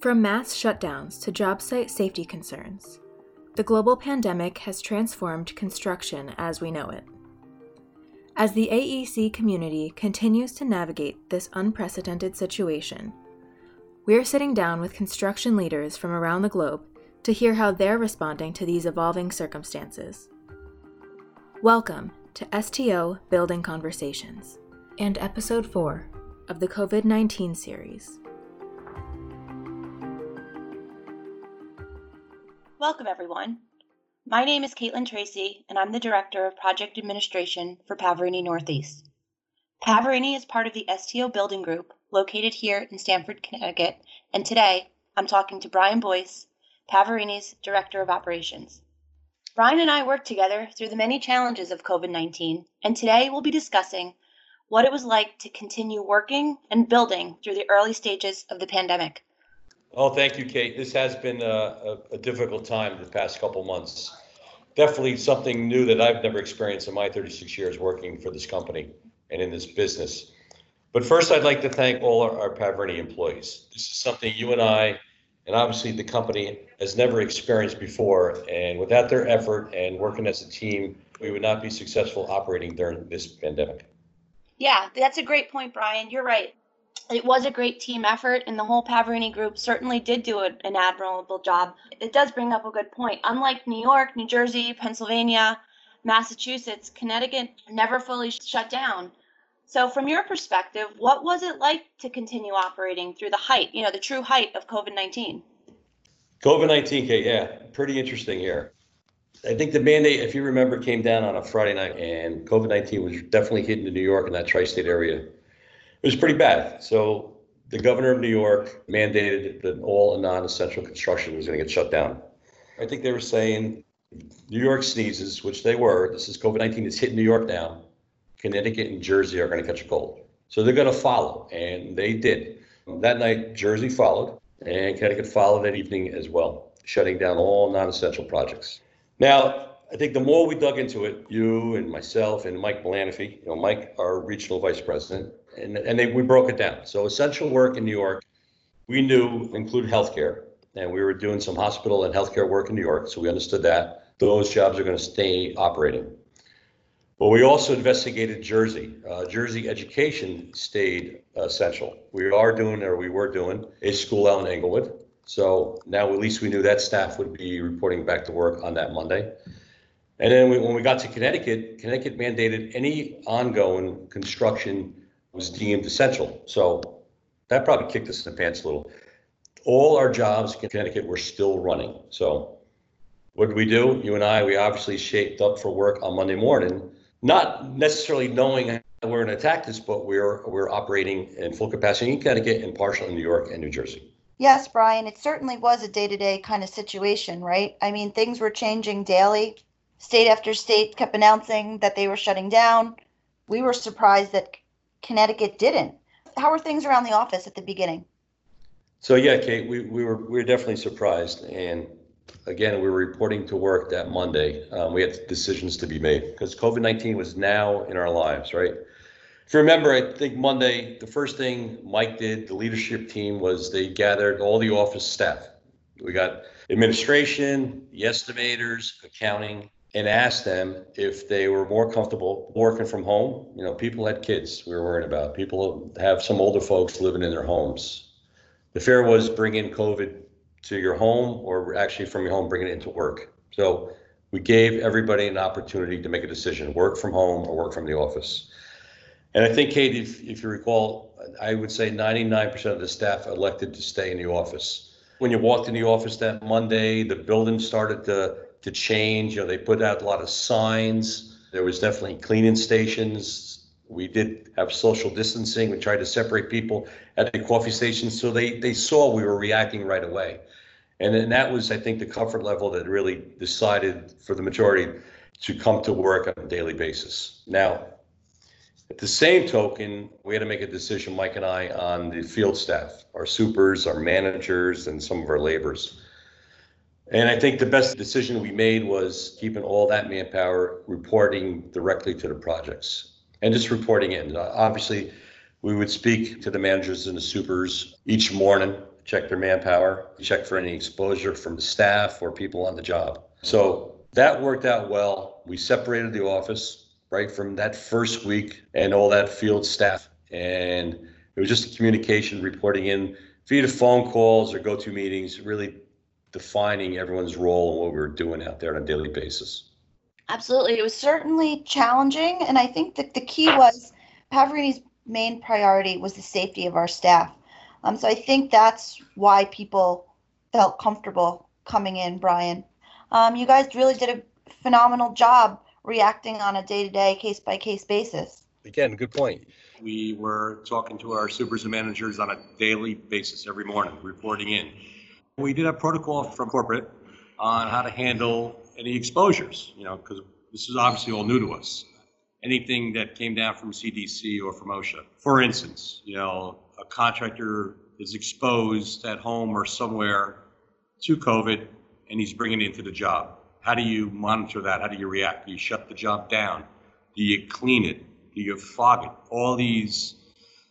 From mass shutdowns to job site safety concerns, the global pandemic has transformed construction as we know it. As the AEC community continues to navigate this unprecedented situation, we're sitting down with construction leaders from around the globe to hear how they're responding to these evolving circumstances. Welcome to STO Building Conversations and Episode 4 of the COVID 19 series. Welcome, everyone. My name is Caitlin Tracy, and I'm the Director of Project Administration for Pavarini Northeast. Pavarini is part of the STO Building Group located here in Stamford, Connecticut, and today I'm talking to Brian Boyce, Pavarini's Director of Operations. Brian and I worked together through the many challenges of COVID 19, and today we'll be discussing what it was like to continue working and building through the early stages of the pandemic. Oh, thank you, Kate. This has been a, a, a difficult time the past couple months. Definitely something new that I've never experienced in my 36 years working for this company and in this business. But first, I'd like to thank all our, our employees. This is something you and I, and obviously the company, has never experienced before. And without their effort and working as a team, we would not be successful operating during this pandemic. Yeah, that's a great point, Brian. You're right it was a great team effort, and the whole Pavarini group certainly did do an admirable job. It does bring up a good point. Unlike New York, New Jersey, Pennsylvania, Massachusetts, Connecticut never fully shut down. So, from your perspective, what was it like to continue operating through the height, you know, the true height of COVID 19? COVID 19, yeah, pretty interesting here. I think the mandate, if you remember, came down on a Friday night, and COVID 19 was definitely hitting New York and that tri state area it was pretty bad. So the governor of New York mandated that all non-essential construction was going to get shut down. I think they were saying New York sneezes, which they were. This is COVID 19 is hitting New York now. Connecticut and Jersey are going to catch a cold. So they're going to follow, and they did. That night, Jersey followed, and Connecticut followed that evening as well, shutting down all non essential projects. Now, I think the more we dug into it, you and myself and Mike Belanify, you know, Mike, our regional vice president, and, and they, we broke it down. So essential work in New York, we knew included healthcare, and we were doing some hospital and healthcare work in New York, so we understood that those jobs are going to stay operating. But we also investigated Jersey. Uh, Jersey education stayed essential. We are doing, or we were doing, a school out in Englewood. So now at least we knew that staff would be reporting back to work on that Monday. And then we, when we got to Connecticut, Connecticut mandated any ongoing construction was deemed essential. So that probably kicked us in the pants a little. All our jobs in Connecticut were still running. So what did we do? You and I, we obviously shaped up for work on Monday morning, not necessarily knowing we're going to attack this, but we're we're operating in full capacity in Connecticut and partial in New York and New Jersey. Yes, Brian, it certainly was a day-to-day kind of situation, right? I mean, things were changing daily. State after state kept announcing that they were shutting down. We were surprised that Connecticut didn't. How were things around the office at the beginning? So yeah, Kate, we, we were we were definitely surprised, and again, we were reporting to work that Monday. Um, we had decisions to be made because COVID nineteen was now in our lives, right? If you remember, I think Monday, the first thing Mike did, the leadership team, was they gathered all the office staff. We got administration, the estimators, accounting, and asked them if they were more comfortable working from home. You know, people had kids we were worried about. People have some older folks living in their homes. The fear was bringing COVID to your home or actually from your home, bringing it into work. So we gave everybody an opportunity to make a decision, work from home or work from the office. And I think, Kate, if, if you recall, I would say 99% of the staff elected to stay in the office. When you walked in the office that Monday, the building started to to change. You know, they put out a lot of signs. There was definitely cleaning stations. We did have social distancing. We tried to separate people at the coffee stations, so they they saw we were reacting right away, and then that was, I think, the comfort level that really decided for the majority to come to work on a daily basis. Now, at the same token, we had to make a decision, Mike and I, on the field staff, our supers, our managers, and some of our laborers. And I think the best decision we made was keeping all that manpower reporting directly to the projects and just reporting in. Uh, obviously, we would speak to the managers and the supers each morning, check their manpower, check for any exposure from the staff or people on the job. So that worked out well. We separated the office right from that first week and all that field staff. And it was just communication reporting in via phone calls or go to meetings, really defining everyone's role and what we were doing out there on a daily basis. Absolutely. It was certainly challenging. And I think that the key was Pavarini's main priority was the safety of our staff. Um, so I think that's why people felt comfortable coming in, Brian. Um, you guys really did a phenomenal job reacting on a day to day, case by case basis. Again, good point. We were talking to our supers and managers on a daily basis every morning, reporting in. We did have protocol from corporate on how to handle any exposures, you know, because this is obviously all new to us. Anything that came down from CDC or from OSHA. For instance, you know, a contractor is exposed at home or somewhere to COVID and he's bringing it into the job. How do you monitor that? How do you react? Do you shut the job down? Do you clean it? Do you fog it? All these,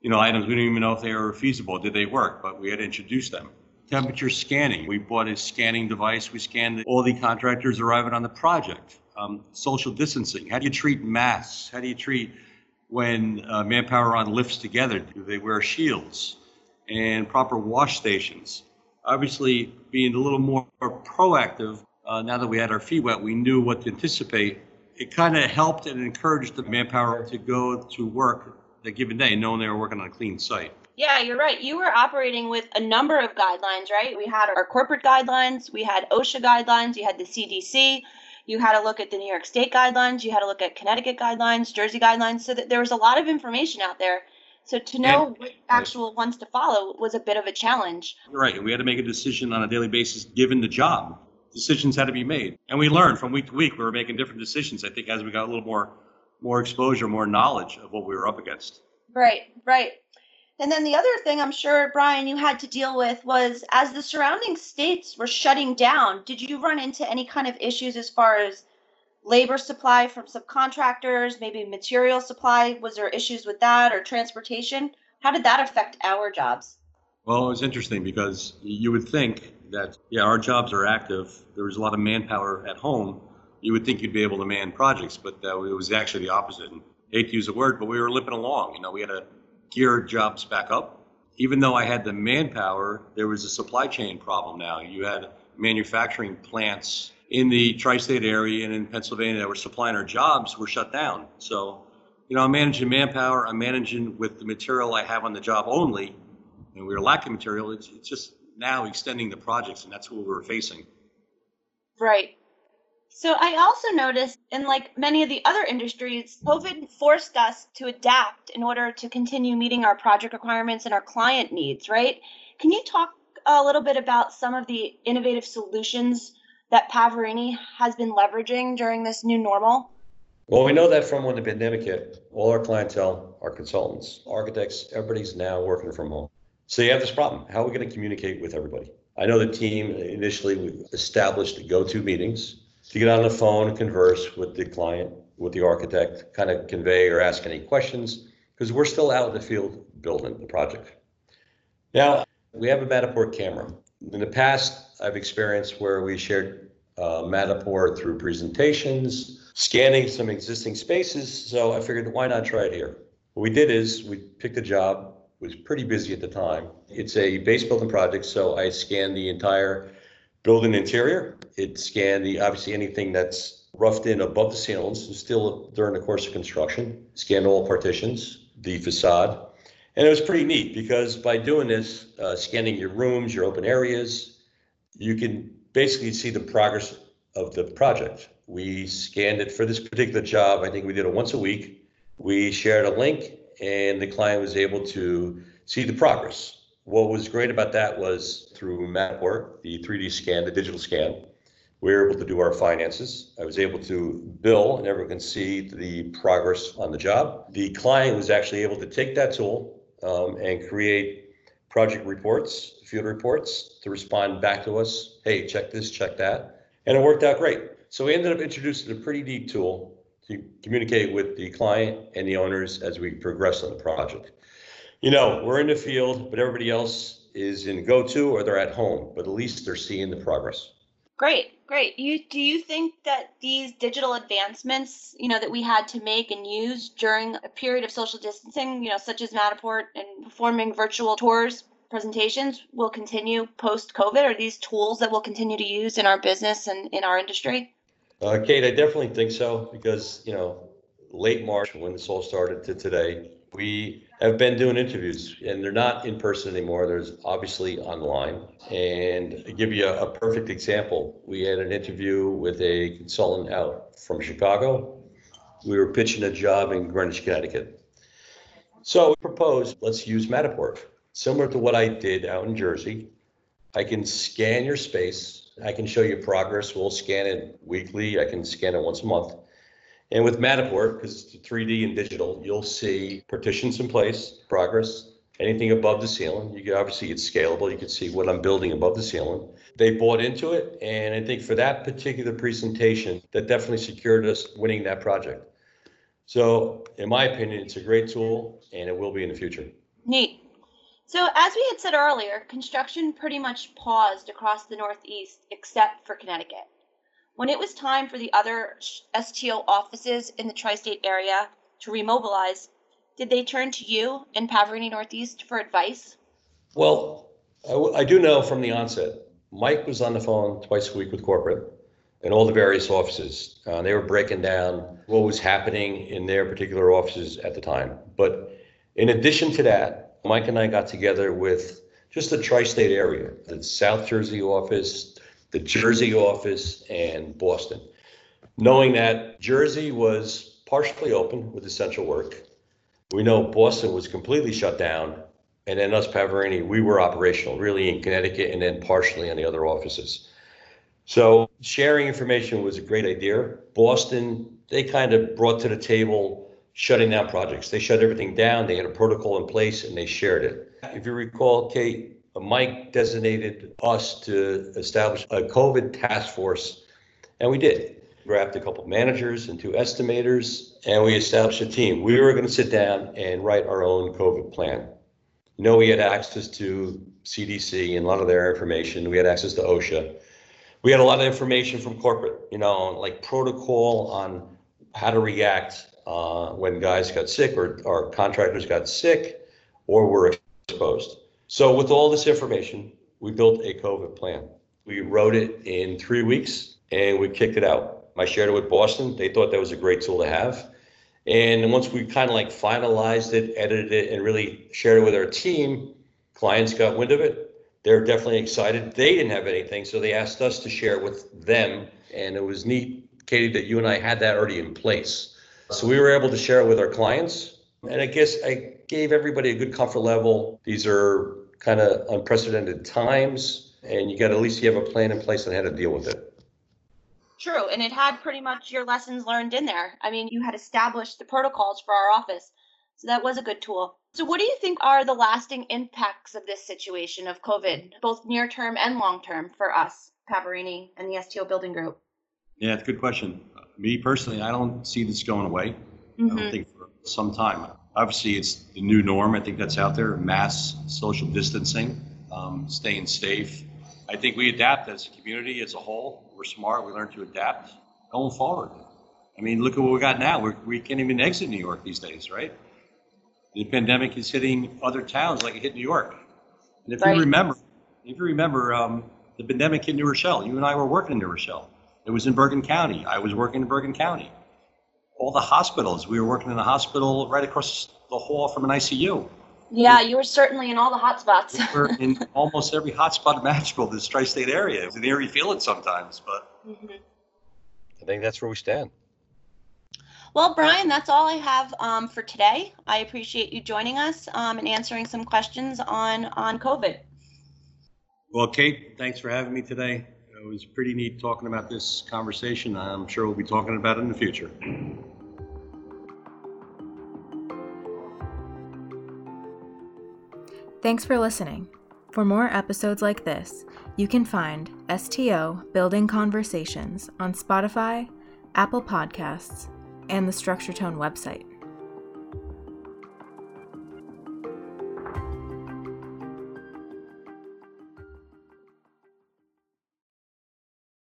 you know, items we didn't even know if they were feasible. Did they work? But we had to introduce them. Temperature scanning. We bought a scanning device. We scanned all the contractors arriving on the project. Um, social distancing. How do you treat masks? How do you treat when uh, manpower on lifts together? Do they wear shields? And proper wash stations. Obviously, being a little more proactive uh, now that we had our feet wet, we knew what to anticipate. It kind of helped and encouraged the manpower to go to work that given day, knowing they were working on a clean site. Yeah, you're right. You were operating with a number of guidelines, right? We had our corporate guidelines, we had OSHA guidelines, you had the CDC, you had to look at the New York State guidelines, you had to look at Connecticut guidelines, Jersey guidelines, so that there was a lot of information out there. So to know and, what actual ones to follow was a bit of a challenge. Right, and we had to make a decision on a daily basis given the job decisions had to be made. And we learned from week to week, we were making different decisions, I think, as we got a little more more exposure, more knowledge of what we were up against. Right, right. And then the other thing I'm sure, Brian, you had to deal with was as the surrounding states were shutting down, did you run into any kind of issues as far as labor supply from subcontractors, maybe material supply? Was there issues with that or transportation? How did that affect our jobs? Well, it was interesting because you would think that, yeah, our jobs are active. There was a lot of manpower at home. You would think you'd be able to man projects, but it was actually the opposite. And hate to use the word, but we were limping along. You know, we had to gear jobs back up. Even though I had the manpower, there was a supply chain problem now. You had manufacturing plants in the tri-state area and in Pennsylvania that were supplying our jobs were shut down. So, you know, I'm managing manpower. I'm managing with the material I have on the job only, and we were lacking material. It's, it's just now extending the projects, and that's what we're facing. Right. So I also noticed in like many of the other industries, COVID forced us to adapt in order to continue meeting our project requirements and our client needs, right? Can you talk a little bit about some of the innovative solutions that Pavarini has been leveraging during this new normal? Well, we know that from when the pandemic hit, all our clientele, our consultants, architects, everybody's now working from home. So you have this problem. How are we going to communicate with everybody? I know the team initially we established go-to meetings to get on the phone converse with the client, with the architect, kind of convey or ask any questions, because we're still out in the field building the project. Now, we have a Matterport camera. In the past, I've experienced where we shared uh, Matterport through presentations, scanning some existing spaces. So I figured, why not try it here? What we did is we picked a job was pretty busy at the time. It's a base building project, so I scanned the entire building interior. It scanned the obviously anything that's roughed in above the ceilings, and still during the course of construction. Scanned all partitions, the facade, and it was pretty neat because by doing this, uh, scanning your rooms, your open areas, you can basically see the progress of the project. We scanned it for this particular job. I think we did it once a week. We shared a link and the client was able to see the progress. What was great about that was through Matterport, the 3D scan, the digital scan, we were able to do our finances. I was able to bill, and everyone can see the progress on the job. The client was actually able to take that tool um, and create project reports, field reports, to respond back to us. Hey, check this, check that, and it worked out great. So we ended up introducing a pretty neat tool to communicate with the client and the owners as we progress on the project. You know, we're in the field, but everybody else is in go-to or they're at home, but at least they're seeing the progress. Great, great. You do you think that these digital advancements, you know, that we had to make and use during a period of social distancing, you know, such as Matterport and performing virtual tours, presentations, will continue post COVID? Are these tools that we'll continue to use in our business and in our industry? Uh, Kate, I definitely think so because you know, late March when this all started to today, we have been doing interviews and they're not in person anymore. There's obviously online. And to give you a, a perfect example, we had an interview with a consultant out from Chicago. We were pitching a job in Greenwich, Connecticut. So we proposed let's use Matterport, similar to what I did out in Jersey. I can scan your space. I can show you progress. We'll scan it weekly. I can scan it once a month. And with Matterport, because it's 3D and digital, you'll see partitions in place, progress, anything above the ceiling. You can obviously it's scalable. You can see what I'm building above the ceiling. They bought into it, and I think for that particular presentation, that definitely secured us winning that project. So, in my opinion, it's a great tool, and it will be in the future. Neat. So, as we had said earlier, construction pretty much paused across the Northeast except for Connecticut. When it was time for the other STO offices in the tri state area to remobilize, did they turn to you in Pavarini Northeast for advice? Well, I, w- I do know from the onset, Mike was on the phone twice a week with corporate and all the various offices. Uh, they were breaking down what was happening in their particular offices at the time. But in addition to that, Mike and I got together with just the tri state area, the South Jersey office, the Jersey office, and Boston. Knowing that Jersey was partially open with essential work, we know Boston was completely shut down, and then us, Pavarini, we were operational, really in Connecticut and then partially in the other offices. So sharing information was a great idea. Boston, they kind of brought to the table shutting down projects. They shut everything down, they had a protocol in place, and they shared it. If you recall, Kate, Mike designated us to establish a COVID task force, and we did. Grabbed a couple managers and two estimators, and we established a team. We were going to sit down and write our own COVID plan. You know, we had access to CDC and a lot of their information. We had access to OSHA. We had a lot of information from corporate, you know, like protocol on how to react uh, when guys got sick or, or contractors got sick or were exposed. So with all this information, we built a COVID plan. We wrote it in three weeks and we kicked it out. I shared it with Boston. They thought that was a great tool to have. And once we kind of like finalized it, edited it, and really shared it with our team, clients got wind of it. They're definitely excited. They didn't have anything, so they asked us to share it with them. And it was neat, Katie, that you and I had that already in place. So we were able to share it with our clients. And I guess I gave everybody a good comfort level. These are kind of unprecedented times, and you got at least you have a plan in place on how to deal with it. True, and it had pretty much your lessons learned in there. I mean, you had established the protocols for our office, so that was a good tool. So, what do you think are the lasting impacts of this situation of COVID, both near term and long term, for us, Pavarini and the STO Building Group? Yeah, it's a good question. Me personally, I don't see this going away. Mm-hmm. I don't mm-hmm. think for some time. Obviously, it's the new norm. I think that's out there mass social distancing, um, staying safe. I think we adapt as a community as a whole. We're smart. We learn to adapt going forward. I mean, look at what we got now. We're, we can not even exit New York these days, right? The pandemic is hitting other towns like it hit New York. And if right. you remember, if you remember, um, the pandemic hit New Rochelle. You and I were working in New Rochelle. It was in Bergen County. I was working in Bergen County all the hospitals. We were working in a hospital right across the hall from an ICU. Yeah, you were certainly in all the hot spots. we were in almost every hotspot imaginable this tri-state area. It's an eerie feeling sometimes, but mm-hmm. I think that's where we stand. Well, Brian, that's all I have um, for today. I appreciate you joining us um, and answering some questions on on COVID. Well, Kate, thanks for having me today. It was pretty neat talking about this conversation. I'm sure we'll be talking about it in the future. Thanks for listening. For more episodes like this, you can find STO Building Conversations on Spotify, Apple Podcasts, and the Structure Tone website.